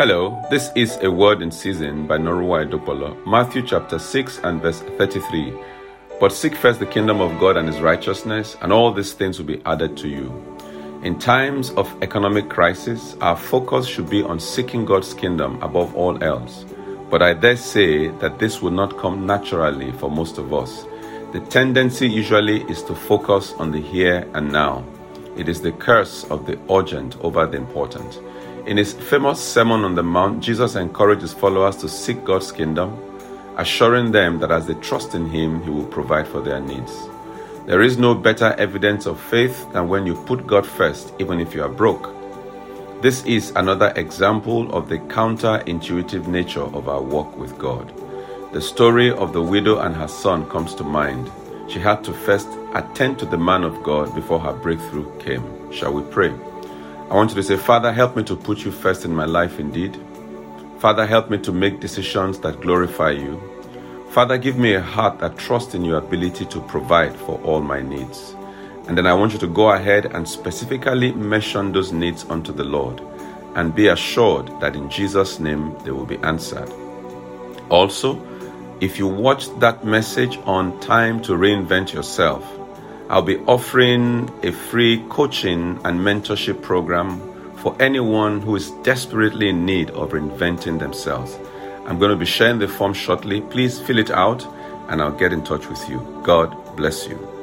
Hello, this is a word in season by Noruwa Edokpolo, Matthew chapter 6 and verse 33. But seek first the kingdom of God and his righteousness, and all these things will be added to you. In times of economic crisis, our focus should be on seeking God's kingdom above all else. But I dare say that this will not come naturally for most of us. The tendency usually is to focus on the here and now. It is the curse of the urgent over the important. In his famous Sermon on the Mount, Jesus encouraged his followers to seek God's kingdom, assuring them that as they trust in him, he will provide for their needs. There is no better evidence of faith than when you put God first, even if you are broke. This is another example of the counterintuitive nature of our walk with God. The story of the widow and her son comes to mind. She had to first attend to the man of God before her breakthrough came. Shall we pray? I want you to say, Father, help me to put you first in my life indeed. Father, help me to make decisions that glorify you. Father, give me a heart that trusts in your ability to provide for all my needs. And then I want you to go ahead and specifically mention those needs unto the Lord and be assured that in Jesus' name they will be answered. Also, if you watched that message on time to reinvent yourself, I'll be offering a free coaching and mentorship program for anyone who is desperately in need of reinventing themselves. I'm going to be sharing the form shortly. Please fill it out and I'll get in touch with you. God bless you.